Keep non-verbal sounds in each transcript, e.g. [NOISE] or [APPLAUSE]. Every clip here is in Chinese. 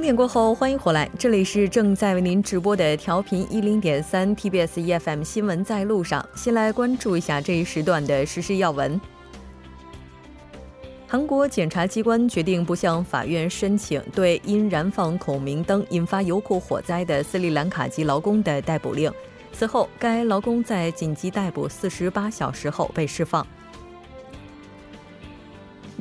整点过后，欢迎回来，这里是正在为您直播的调频一零点三 TBS EFM 新闻在路上。先来关注一下这一时段的实时要闻。韩国检察机关决定不向法院申请对因燃放孔明灯引发油库火灾的斯里兰卡籍劳工的逮捕令。此后，该劳工在紧急逮捕四十八小时后被释放。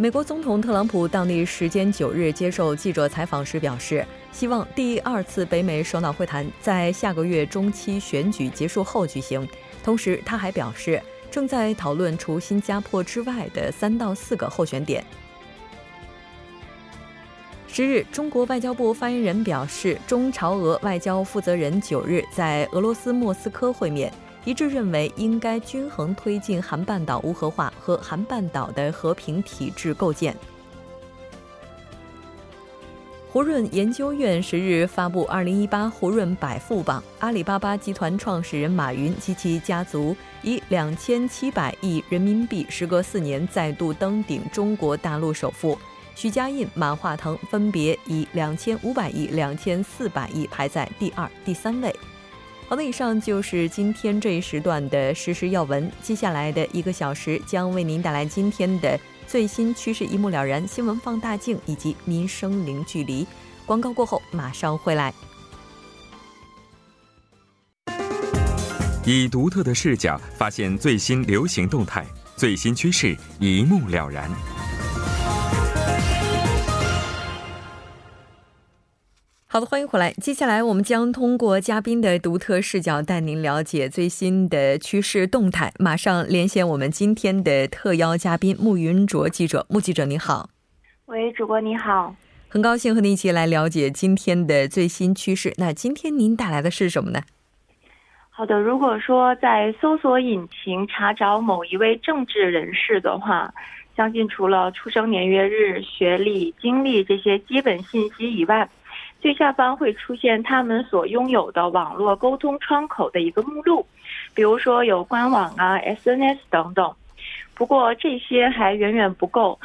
美国总统特朗普当地时间九日接受记者采访时表示，希望第二次北美首脑会谈在下个月中期选举结束后举行。同时，他还表示正在讨论除新加坡之外的三到四个候选点。十日，中国外交部发言人表示，中朝俄外交负责人九日在俄罗斯莫斯科会面。一致认为应该均衡推进韩半岛无核化和韩半岛的和平体制构建。胡润研究院十日发布《二零一八胡润百富榜》，阿里巴巴集团创始人马云及其家族以两千七百亿人民币，时隔四年再度登顶中国大陆首富。许家印、马化腾分别以两千五百亿、两千四百亿排在第二、第三位。好的，以上就是今天这一时段的实时要闻。接下来的一个小时将为您带来今天的最新趋势一目了然、新闻放大镜以及民生零距离。广告过后马上回来。以独特的视角发现最新流行动态、最新趋势，一目了然。好的，欢迎回来。接下来，我们将通过嘉宾的独特视角，带您了解最新的趋势动态。马上连线我们今天的特邀嘉宾穆云卓记者。穆记者，你好。喂，主播你好。很高兴和您一起来了解今天的最新趋势。那今天您带来的是什么呢？好的，如果说在搜索引擎查找某一位政治人士的话，相信除了出生年月日、学历、经历这些基本信息以外，最下方会出现他们所拥有的网络沟通窗口的一个目录，比如说有官网啊、SNS 等等。不过这些还远远不够，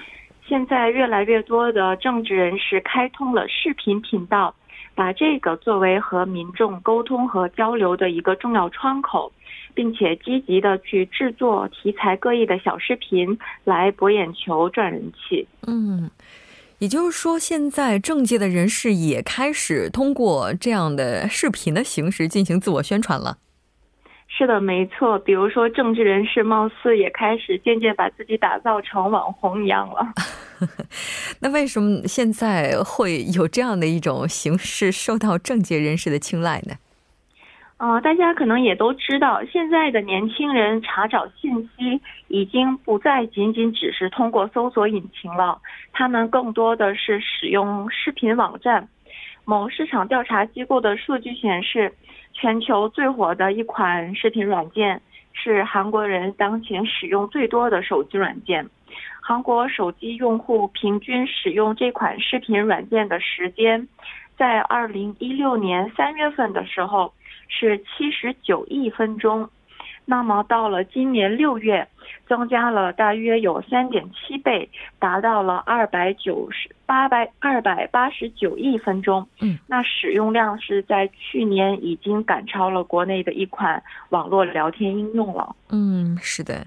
现在越来越多的政治人士开通了视频频道，把这个作为和民众沟通和交流的一个重要窗口，并且积极的去制作题材各异的小视频来博眼球、赚人气。嗯。也就是说，现在政界的人士也开始通过这样的视频的形式进行自我宣传了。是的，没错。比如说，政治人士貌似也开始渐渐把自己打造成网红一样了。[LAUGHS] 那为什么现在会有这样的一种形式受到政界人士的青睐呢？呃，大家可能也都知道，现在的年轻人查找信息已经不再仅仅只是通过搜索引擎了，他们更多的是使用视频网站。某市场调查机构的数据显示，全球最火的一款视频软件是韩国人当前使用最多的手机软件。韩国手机用户平均使用这款视频软件的时间，在二零一六年三月份的时候。是七十九亿分钟，那么到了今年六月，增加了大约有三点七倍，达到了二百九十八百二百八十九亿分钟。嗯，那使用量是在去年已经赶超了国内的一款网络聊天应用了。嗯，是的。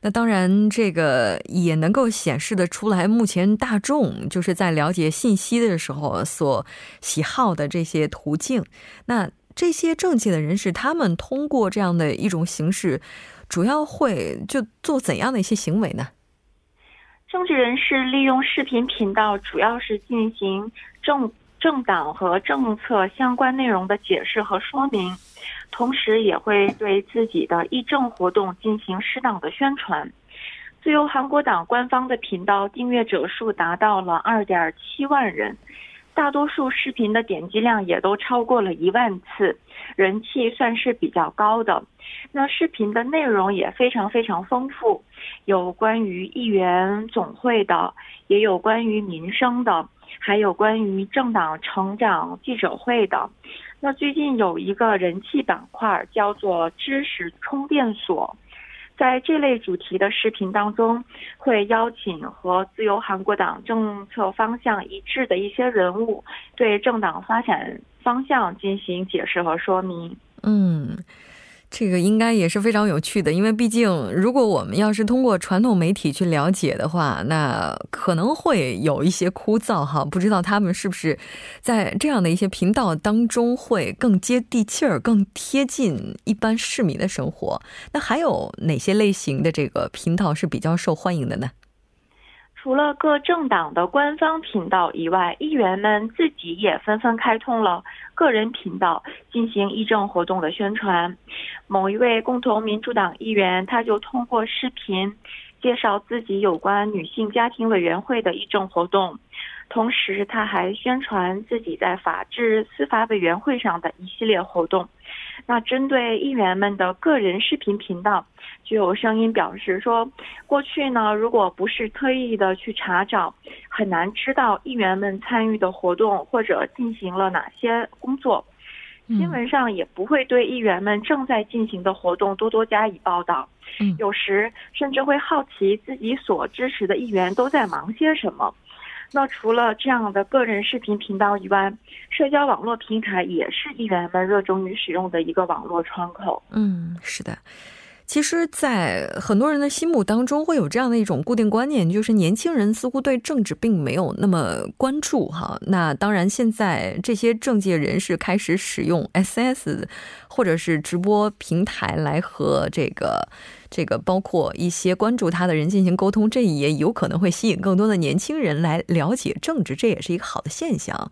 那当然，这个也能够显示的出来，目前大众就是在了解信息的时候所喜好的这些途径。那这些政界的人士，他们通过这样的一种形式，主要会就做怎样的一些行为呢？政治人士利用视频频道，主要是进行政政党和政策相关内容的解释和说明，同时也会对自己的议政活动进行适当的宣传。自由韩国党官方的频道订阅者数达到了二点七万人。大多数视频的点击量也都超过了一万次，人气算是比较高的。那视频的内容也非常非常丰富，有关于议员总会的，也有关于民生的，还有关于政党成长记者会的。那最近有一个人气板块叫做知识充电所。在这类主题的视频当中，会邀请和自由韩国党政策方向一致的一些人物，对政党发展方向进行解释和说明。嗯。这个应该也是非常有趣的，因为毕竟，如果我们要是通过传统媒体去了解的话，那可能会有一些枯燥哈。不知道他们是不是在这样的一些频道当中会更接地气儿、更贴近一般市民的生活？那还有哪些类型的这个频道是比较受欢迎的呢？除了各政党的官方频道以外，议员们自己也纷纷开通了个人频道，进行议政活动的宣传。某一位共同民主党议员，他就通过视频介绍自己有关女性家庭委员会的议政活动。同时，他还宣传自己在法治司法委员会上的一系列活动。那针对议员们的个人视频频道，就有声音表示说，过去呢，如果不是特意的去查找，很难知道议员们参与的活动或者进行了哪些工作。新闻上也不会对议员们正在进行的活动多多加以报道。有时甚至会好奇自己所支持的议员都在忙些什么。那除了这样的个人视频频道以外，社交网络平台也是议员们热衷于使用的一个网络窗口。嗯，是的。其实，在很多人的心目当中，会有这样的一种固定观念，就是年轻人似乎对政治并没有那么关注哈。那当然，现在这些政界人士开始使用 SS 或者是直播平台来和这个这个包括一些关注他的人进行沟通，这也有可能会吸引更多的年轻人来了解政治，这也是一个好的现象。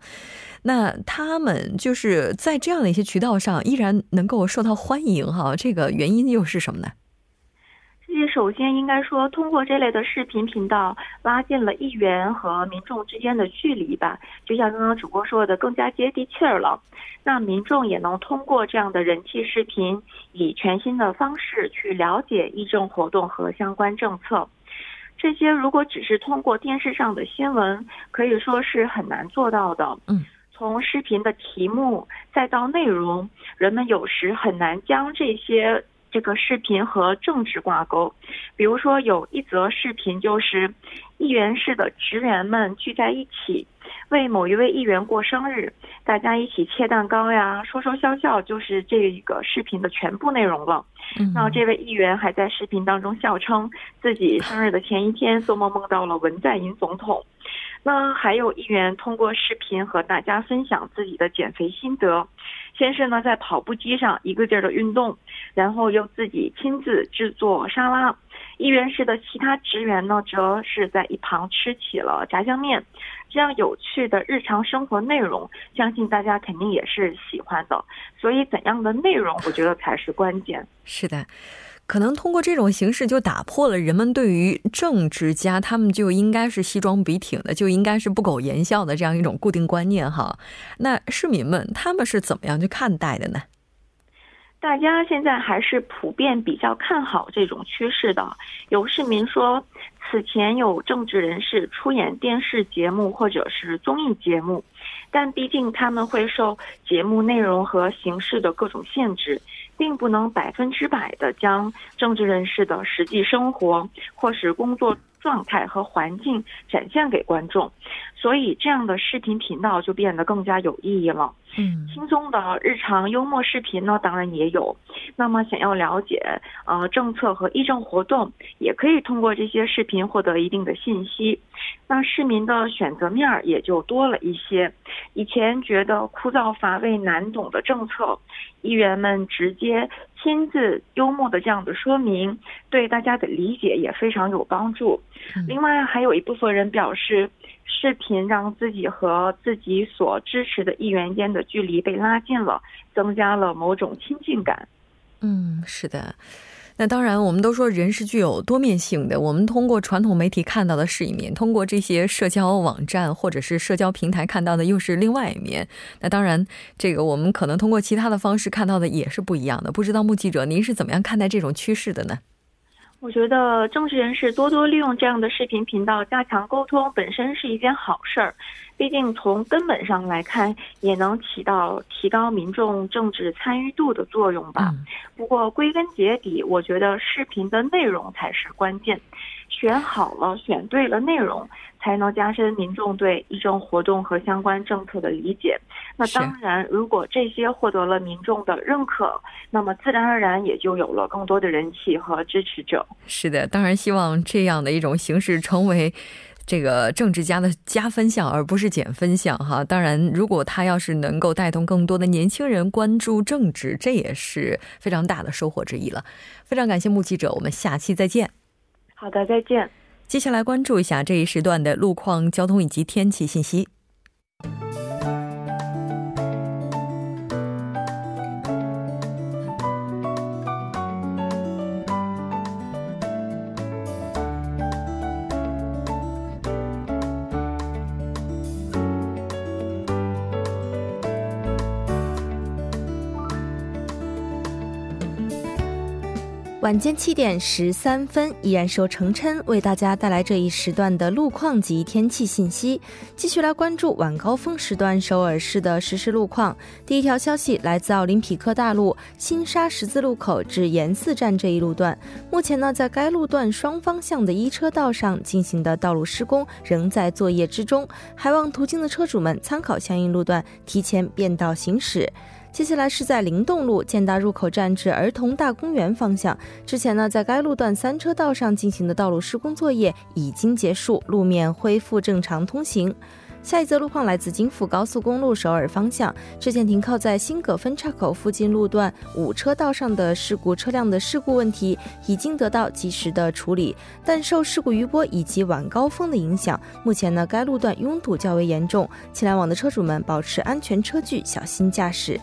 那他们就是在这样的一些渠道上依然能够受到欢迎哈，这个原因又是什么呢？这首先应该说，通过这类的视频频道，拉近了议员和民众之间的距离吧。就像刚刚主播说的，更加接地气儿了。那民众也能通过这样的人气视频，以全新的方式去了解议政活动和相关政策。这些如果只是通过电视上的新闻，可以说是很难做到的。嗯。从视频的题目再到内容，人们有时很难将这些这个视频和政治挂钩。比如说，有一则视频就是议员室的职员们聚在一起为某一位议员过生日，大家一起切蛋糕呀，说说笑笑，就是这个视频的全部内容了。那这位议员还在视频当中笑称，自己生日的前一天做梦梦到了文在寅总统。那还有议员通过视频和大家分享自己的减肥心得，先是呢在跑步机上一个劲儿的运动，然后又自己亲自制作沙拉。议员室的其他职员呢，则是在一旁吃起了炸酱面。这样有趣的日常生活内容，相信大家肯定也是喜欢的。所以，怎样的内容，我觉得才是关键。是的。可能通过这种形式，就打破了人们对于政治家他们就应该是西装笔挺的，就应该是不苟言笑的这样一种固定观念哈。那市民们他们是怎么样去看待的呢？大家现在还是普遍比较看好这种趋势的。有市民说，此前有政治人士出演电视节目或者是综艺节目，但毕竟他们会受节目内容和形式的各种限制。并不能百分之百的将政治人士的实际生活或是工作状态和环境展现给观众，所以这样的视频频道就变得更加有意义了。嗯，轻松的日常幽默视频呢，当然也有。那么，想要了解呃政策和议政活动，也可以通过这些视频获得一定的信息。那市民的选择面儿也就多了一些。以前觉得枯燥乏味、难懂的政策，议员们直接亲自幽默的这样的说明，对大家的理解也非常有帮助。另外，还有一部分人表示。视频让自己和自己所支持的议员间的距离被拉近了，增加了某种亲近感。嗯，是的。那当然，我们都说人是具有多面性的。我们通过传统媒体看到的是一面，通过这些社交网站或者是社交平台看到的又是另外一面。那当然，这个我们可能通过其他的方式看到的也是不一样的。不知道目记者您是怎么样看待这种趋势的呢？我觉得政治人士多多利用这样的视频频道加强沟通，本身是一件好事儿。毕竟从根本上来看，也能起到提高民众政治参与度的作用吧。不过归根结底，我觉得视频的内容才是关键。选好了，选对了内容，才能加深民众对议政活动和相关政策的理解。那当然，如果这些获得了民众的认可，那么自然而然也就有了更多的人气和支持者。是的，当然希望这样的一种形式成为这个政治家的加分项，而不是减分项哈。当然，如果他要是能够带动更多的年轻人关注政治，这也是非常大的收获之一了。非常感谢目记者，我们下期再见。好的，再见。接下来关注一下这一时段的路况、交通以及天气信息。晚间七点十三分，依然是由程琛为大家带来这一时段的路况及天气信息。继续来关注晚高峰时段首尔市的实时路况。第一条消息来自奥林匹克大路新沙十字路口至延寺站这一路段，目前呢，在该路段双方向的一车道上进行的道路施工仍在作业之中，还望途经的车主们参考相应路段，提前变道行驶。接下来是在灵动路建大入口站至儿童大公园方向。之前呢，在该路段三车道上进行的道路施工作业已经结束，路面恢复正常通行。下一则路况来自京福高速公路首尔方向，之前停靠在新葛分岔口附近路段五车道上的事故车辆的事故问题已经得到及时的处理，但受事故余波以及晚高峰的影响，目前呢该路段拥堵较为严重，前来往的车主们保持安全车距，小心驾驶。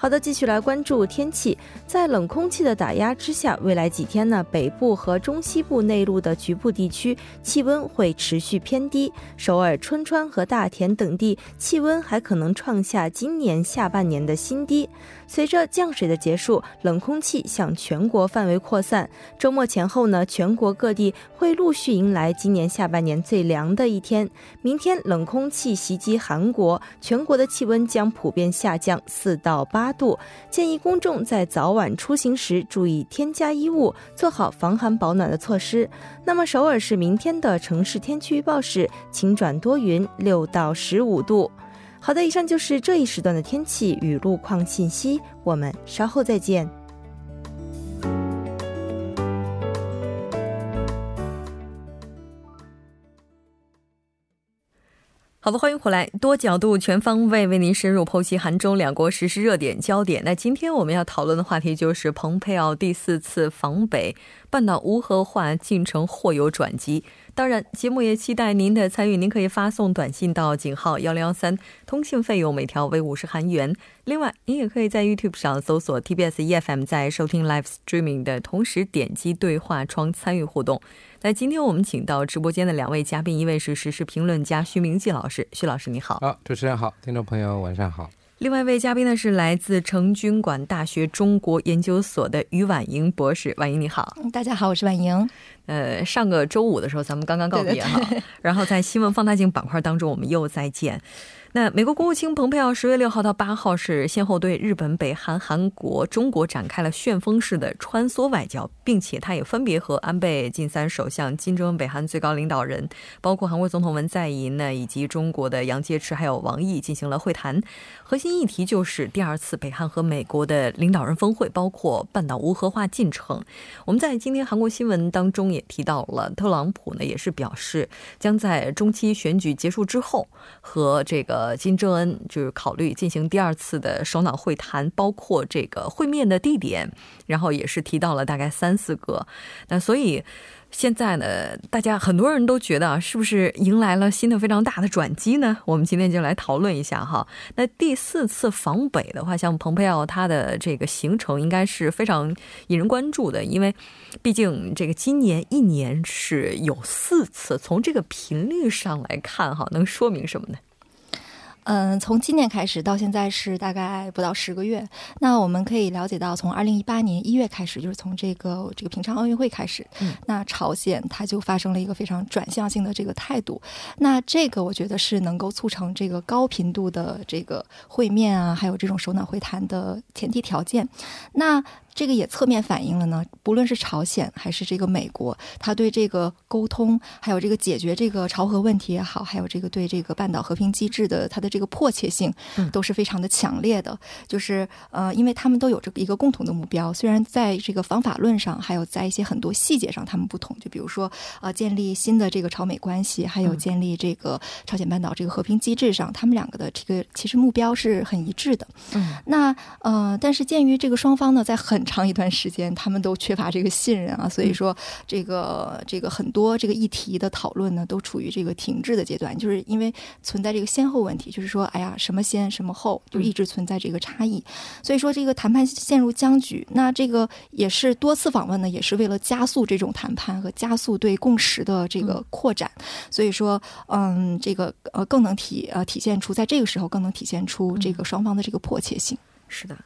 好的，继续来关注天气。在冷空气的打压之下，未来几天呢，北部和中西部内陆的局部地区气温会持续偏低。首尔、春川和大田等地气温还可能创下今年下半年的新低。随着降水的结束，冷空气向全国范围扩散。周末前后呢，全国各地会陆续迎来今年下半年最凉的一天。明天冷空气袭击韩国，全国的气温将普遍下降四到八。八度，建议公众在早晚出行时注意添加衣物，做好防寒保暖的措施。那么，首尔市明天的城市天气预报是晴转多云，六到十五度。好的，以上就是这一时段的天气与路况信息，我们稍后再见。好的，欢迎回来，多角度、全方位为您深入剖析韩中两国实时热点焦点。那今天我们要讨论的话题就是蓬佩奥第四次访北，半岛无核化进程或有转机。当然，节目也期待您的参与。您可以发送短信到井号幺零幺三，通信费用每条为五十韩元。另外，您也可以在 YouTube 上搜索 TBS EFM，在收听 Live Streaming 的同时点击对话窗参与互动。那今天我们请到直播间的两位嘉宾，一位是时事评论家徐明季老师，徐老师你好。好，主持人好，听众朋友晚上好。另外一位嘉宾呢是来自成均馆大学中国研究所的于婉莹博士，婉莹你好。大家好，我是婉莹。呃，上个周五的时候咱们刚刚告别哈，[LAUGHS] 然后在新闻放大镜板块当中我们又再见。那美国国务卿蓬佩奥十月六号到八号是先后对日本、北韩、韩国、中国展开了旋风式的穿梭外交，并且他也分别和安倍晋三首相、金正恩北韩最高领导人，包括韩国总统文在寅呢，以及中国的杨洁篪还有王毅进行了会谈。核心议题就是第二次北韩和美国的领导人峰会，包括半岛无核化进程。我们在今天韩国新闻当中也提到了，特朗普呢也是表示将在中期选举结束之后和这个。呃，金正恩就是考虑进行第二次的首脑会谈，包括这个会面的地点，然后也是提到了大概三四个。那所以现在呢，大家很多人都觉得啊，是不是迎来了新的非常大的转机呢？我们今天就来讨论一下哈。那第四次访北的话，像蓬佩奥他的这个行程应该是非常引人关注的，因为毕竟这个今年一年是有四次，从这个频率上来看哈，能说明什么呢？嗯，从今年开始到现在是大概不到十个月。那我们可以了解到，从二零一八年一月开始，就是从这个这个平昌奥运会开始，嗯，那朝鲜它就发生了一个非常转向性的这个态度。那这个我觉得是能够促成这个高频度的这个会面啊，还有这种首脑会谈的前提条件。那这个也侧面反映了呢，不论是朝鲜还是这个美国，他对这个沟通，还有这个解决这个朝核问题也好，还有这个对这个半岛和平机制的它的这个迫切性，都是非常的强烈的。就是呃，因为他们都有这个一个共同的目标，虽然在这个方法论上，还有在一些很多细节上他们不同，就比如说呃，建立新的这个朝美关系，还有建立这个朝鲜半岛这个和平机制上，他们两个的这个其实目标是很一致的。嗯，那呃，但是鉴于这个双方呢，在很长一段时间，他们都缺乏这个信任啊，所以说这个这个很多这个议题的讨论呢，都处于这个停滞的阶段，就是因为存在这个先后问题，就是说，哎呀，什么先什么后，就一直存在这个差异，所以说这个谈判陷入僵局。那这个也是多次访问呢，也是为了加速这种谈判和加速对共识的这个扩展。所以说，嗯，这个呃，更能体呃体现出在这个时候更能体现出这个双方的这个迫切性。是的。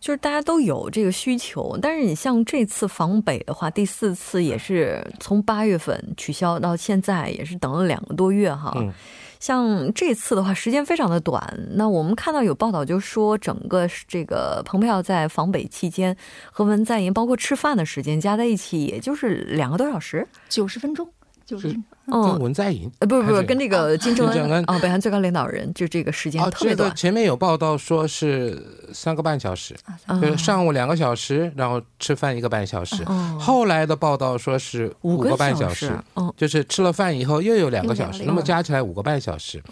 就是大家都有这个需求，但是你像这次访北的话，第四次也是从八月份取消到现在，也是等了两个多月哈。嗯，像这次的话，时间非常的短。那我们看到有报道就说，整个这个蓬佩奥在访北期间和文在寅包括吃饭的时间加在一起，也就是两个多小时，九十分钟，就是跟文在寅呃，不不不，跟那个金正恩啊，北韩最高领导人，就这个时间特别短。前面有报道说是三个半小时，就是上午两个小时，然后吃饭一个半小时。后来的报道说是五个半小时，就是吃了饭以后又有两个小时，那么加起来五个半小时。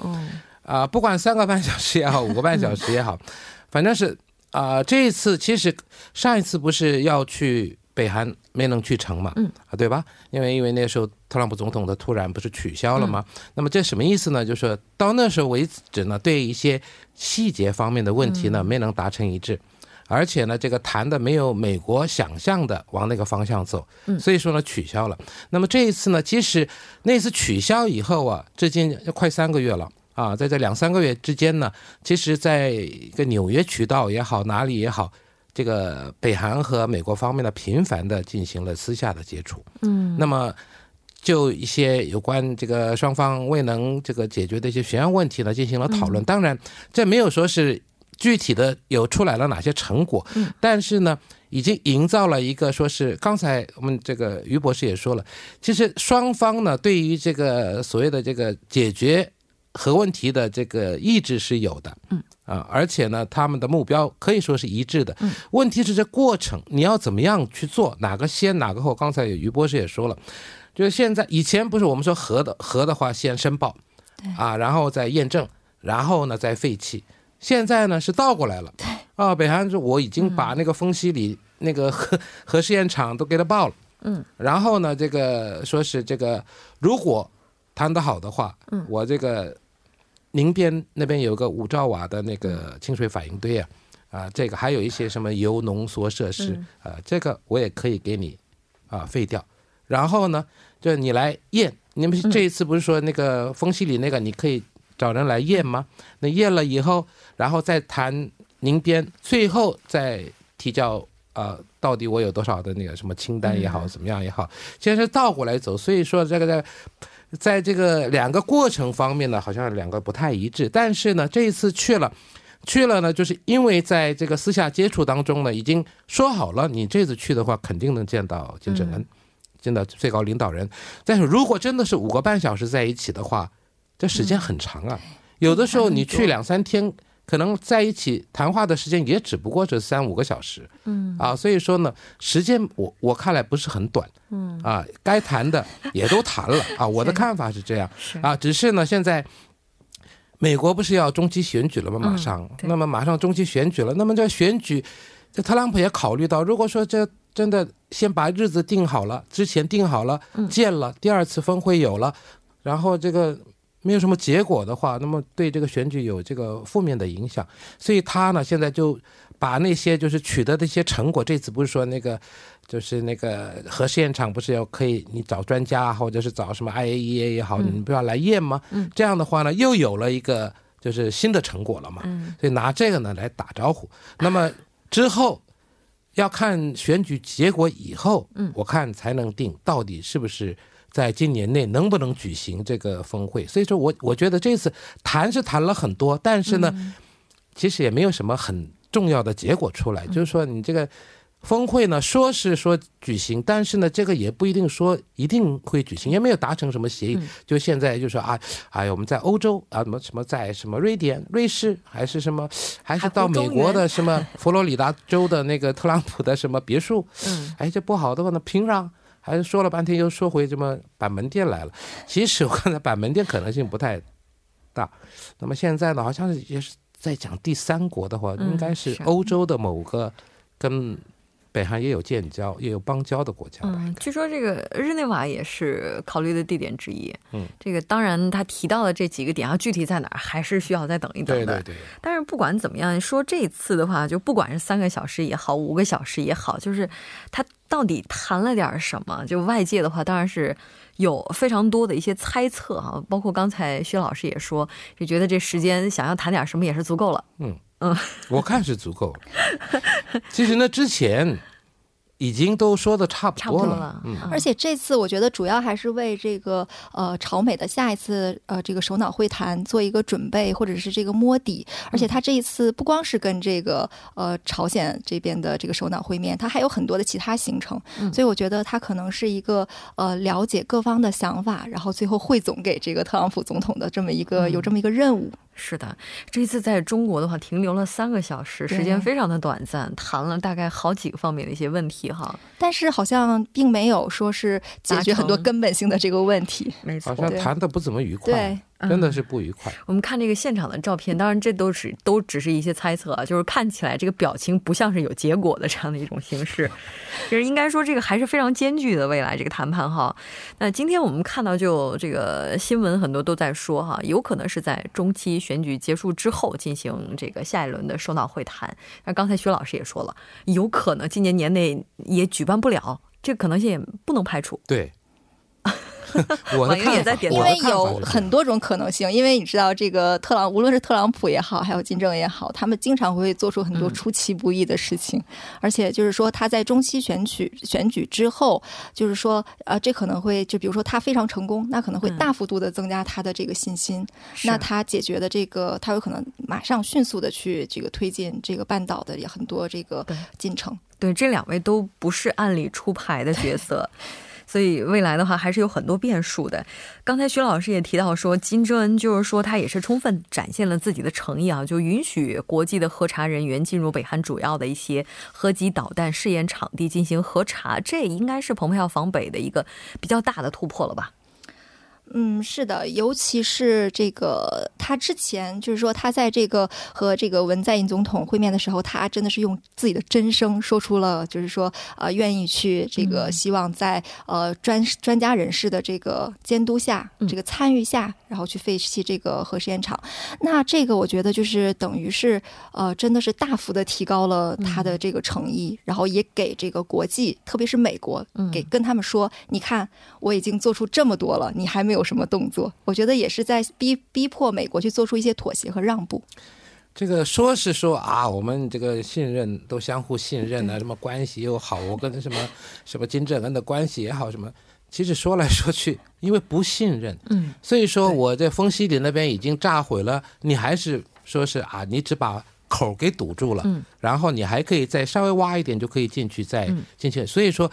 啊，不管三个半小时也好，五个半小时也好，[LAUGHS] 反正是啊，这一次其实上一次不是要去。北韩没能去成嘛，嗯啊，对吧？因为因为那时候特朗普总统的突然不是取消了吗？那么这什么意思呢？就是说到那时候为止呢，对一些细节方面的问题呢没能达成一致，而且呢这个谈的没有美国想象的往那个方向走，所以说呢取消了。那么这一次呢，即使那次取消以后啊，至今快三个月了啊，在这两三个月之间呢，其实在一个纽约渠道也好，哪里也好。这个北韩和美国方面呢，频繁的进行了私下的接触，嗯，那么就一些有关这个双方未能这个解决的一些悬案问题呢，进行了讨论。当然，这没有说是具体的有出来了哪些成果，嗯，但是呢，已经营造了一个说是刚才我们这个于博士也说了，其实双方呢对于这个所谓的这个解决核问题的这个意志是有的，嗯。啊，而且呢，他们的目标可以说是一致的。嗯，问题是这过程你要怎么样去做，哪个先哪个后？刚才有于博士也说了，就是现在以前不是我们说核的核的话先申报，啊，然后再验证，然后呢再废弃。现在呢是倒过来了。啊，北韩说我已经把那个丰西里那个 [LAUGHS] 核核试验场都给他报了。嗯，然后呢，这个说是这个如果谈得好的话，嗯，我这个。宁边那边有个五兆瓦的那个清水反应堆啊，啊，这个还有一些什么铀浓缩设施啊，这个我也可以给你啊废掉。然后呢，就你来验，你们这一次不是说那个风西里那个你可以找人来验吗？那验了以后，然后再谈宁边，最后再提交啊，到底我有多少的那个什么清单也好，怎么样也好，现在是倒过来走。所以说这个在。在这个两个过程方面呢，好像两个不太一致。但是呢，这一次去了，去了呢，就是因为在这个私下接触当中呢，已经说好了，你这次去的话，肯定能见到金正恩，见到最高领导人。但是如果真的是五个半小时在一起的话，这时间很长啊。有的时候你去两三天。可能在一起谈话的时间也只不过是三五个小时，嗯。啊，所以说呢，时间我我看来不是很短，嗯。啊，该谈的也都谈了。啊，[LAUGHS] 我的看法是这样，啊，只是呢，现在美国不是要中期选举了吗？马上，那么马上中期选举了，那么这选举，这特朗普也考虑到，如果说这真的先把日子定好了，之前定好了，见了第二次峰会有了，然后这个。没有什么结果的话，那么对这个选举有这个负面的影响，所以他呢现在就把那些就是取得的一些成果，这次不是说那个就是那个核试验场不是要可以你找专家或者是找什么 IAEA 也好，你不要来验吗？这样的话呢又有了一个就是新的成果了嘛。嗯所以拿这个呢来打招呼。那么之后要看选举结果以后，嗯我看才能定到底是不是在今年内能不能举行这个峰会。所以说我我觉得这次谈是谈了很多，但是呢，嗯其实也没有什么很重要的结果出来。就是说你这个。峰会呢，说是说举行，但是呢，这个也不一定说一定会举行，也没有达成什么协议。嗯就现在就说啊，哎呀，我们在欧洲啊，什么什么在什么瑞典、瑞士，还是什么，还是到美国的什么佛罗里达州的那个特朗普的什么别墅，嗯哎，这不好的话呢，平壤还是说了半天又说回什么板门店来了。其实我看到板门店可能性不太大。那么现在呢，好像也是在讲第三国的话，嗯应该是是欧洲的某个跟北韩也有建交、也有邦交的国家。嗯，据说这个日内瓦也是考虑的地点之一。嗯，这个当然他提到的这几个点啊，具体在哪儿还是需要再等一等的。对对对，但是不管怎么样，说这次的话，就不管是三个小时也好，五个小时也好，就是他到底谈了点什么？就外界的话，当然是有非常多的一些猜测啊，包括刚才薛老师也说，就觉得这时间想要谈点什么也是足够了。[LAUGHS] 我看是足够了。其实呢，之前已经都说的差不多了。多了，嗯，嗯而且这次我觉得主要还是为这个呃朝美的下一次呃这个首脑会谈做一个准备，或者是这个摸底。而且他这一次不光是跟这个呃朝鲜这边的这个首脑会面，他还有很多的其他行程。嗯所以我觉得他可能是一个呃了解各方的想法，然后最后汇总给这个特朗普总统的这么一个、嗯有这么一个任务。是的，这次在中国的话停留了三个小时，时间非常的短暂，谈了大概好几个方面的一些问题哈。但是好像并没有说是解决很多根本性的这个问题。没错好像谈的不怎么愉快对，，真的是不愉快。我们看这个现场的照片，当然这都是都只是一些猜测啊，就是看起来这个表情不像是有结果的这样的一种形式。[LAUGHS] 就是应该说这个还是非常艰巨的未来这个谈判哈。那今天我们看到就这个新闻很多都在说哈，有可能是在中期选举结束之后进行这个下一轮的首脑会谈。那刚才徐老师也说了，有可能今年年内也举办不了，这个可能性也不能排除。对，[LAUGHS] 我的看法，也在点头因为有很多种可能性，因为你知道，这个特朗无论是特朗普也好，还有金正也好，他们经常会做出很多嗯。出其不意的事情，而且就是说他在中期选举选举之后，就是说呃，这可能会就比如说他非常成功，那可能会嗯。大幅度的增加他的这个信心，是。那他解决的这个，他有可能马上迅速的去这个推进这个半岛的也很多这个对进程。对，这两位都不是按理出牌的角色，所以未来的话还是有很多变数的。刚才徐老师也提到说，金正恩就是说他也是充分展现了自己的诚意啊，就允许国际的核查人员进入北韩主要的一些核级导弹试验场地进行核查，这应该是蓬佩奥访北的一个比较大的突破了吧？嗯，是的，尤其是这个他之前就是说他在这个和这个文在寅总统会面的时候，他真的是用自己的真声说出了，就是说呃愿意去这个嗯。希望在呃专专家人士的这个监督下、嗯。这个参与下，然后去废弃这个核试验场。那这个我觉得就是等于是呃真的是大幅的提高了他的这个诚意，然后也给这个国际，特别是美国，嗯。给跟他们说，你看我已经做出这么多了，你还没有什么动作。我觉得也是在逼逼迫美国去做出一些妥协和让步。这个说是说啊，我们这个信任都相互信任啊，什么关系又好，我跟什么什么金正恩的关系也好，什么，其实说来说去，因为不信任，嗯，所以说我在丰西里那边已经炸毁了，你还是说是啊，你只把口给堵住了，嗯，然后你还可以再稍微挖一点就可以进去，再嗯进去，所以说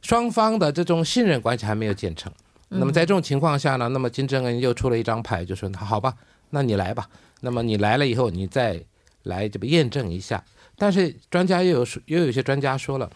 双方的这种信任关系还没有建成。嗯那么在这种情况下呢，那么金正恩又出了一张牌，就说那好吧，那你来吧。那么你来了以后，你再来这个验证一下。但是专家又有说，又有些专家说了，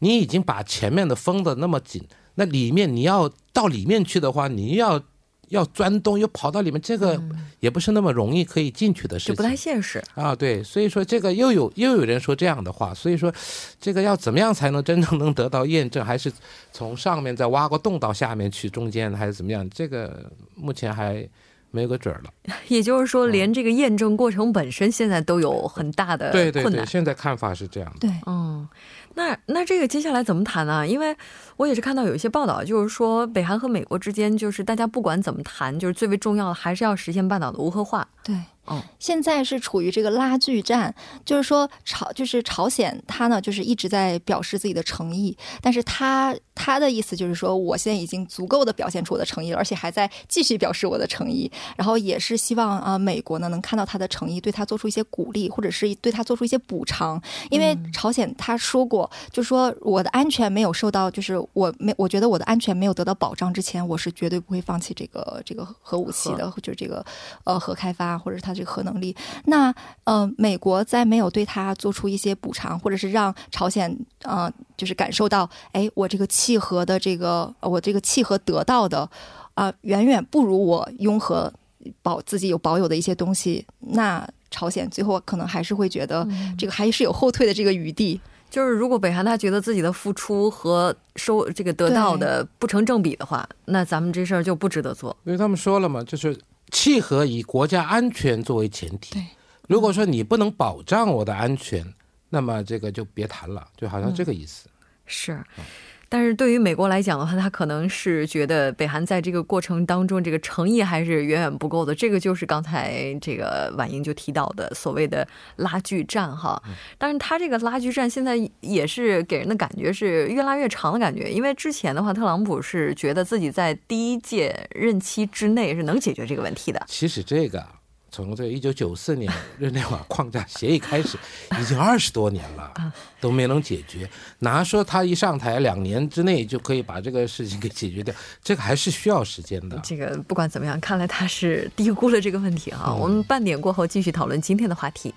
你已经把前面的封的那么紧，那里面你要到里面去的话，你要要钻洞，又跑到里面，这个也不是那么容易可以进去的事情。就不太现实。啊，对，所以说这个又有又有人说这样的话，所以说这个要怎么样才能真正能得到验证，还是从上面再挖个洞到下面去，中间还是怎么样？这个目前还没有个准儿了。也就是说，连这个验证过程本身现在都有很大的对对对，。现在看法是这样的。对，嗯，那那这个接下来怎么谈呢？因为我也是看到有一些报道，就是说北韩和美国之间，就是大家不管怎么谈，就是最为重要的还是要实现半岛的无核化。对，哦，现在是处于这个拉锯战，就是说朝就是朝鲜，他呢就是一直在表示自己的诚意，但是他他的意思就是说，我现在已经足够的表现出我的诚意了，而且还在继续表示我的诚意，然后也是希望啊美国呢能看到他的诚意，对他做出一些鼓励，或者是对他做出一些补偿，因为朝鲜他说过，就说我的安全没有受到，就是我没我觉得我的安全没有得到保障之前，我是绝对不会放弃这个这个核武器的，就是这个呃核开发或者是他这个核能力。那呃，美国在没有对他做出一些补偿，或者是让朝鲜呃就是感受到，哎，我这个契合的这个我这个契合得到的啊、远远不如我拥和保自己有保有的一些东西，那朝鲜最后可能还是会觉得这个还是有后退的这个余地。就是如果北韩他觉得自己的付出和收这个得到的不成正比的话，那咱们这事儿就不值得做。因为他们说了嘛，就是契合以国家安全作为前提对。如果说你不能保障我的安全，那么这个就别谈了，就好像这个意思。是，但是对于美国来讲的话，他可能是觉得北韩在这个过程当中，这个诚意还是远远不够的。这个就是刚才这个婉莹就提到的所谓的拉锯战哈。但是他这个拉锯战现在也是给人的感觉是越拉越长的感觉，因为之前的话，特朗普是觉得自己在第一届任期之内是能解决这个问题的。其实这个啊从这一九九四年日内瓦框架协议开始，[LAUGHS] 已经二十多年了，都没能解决。哪说他一上台两年之内就可以把这个事情给解决掉？这个还是需要时间的。这个不管怎么样，看来他是低估了这个问题啊。我们半点过后继续讨论今天的话题。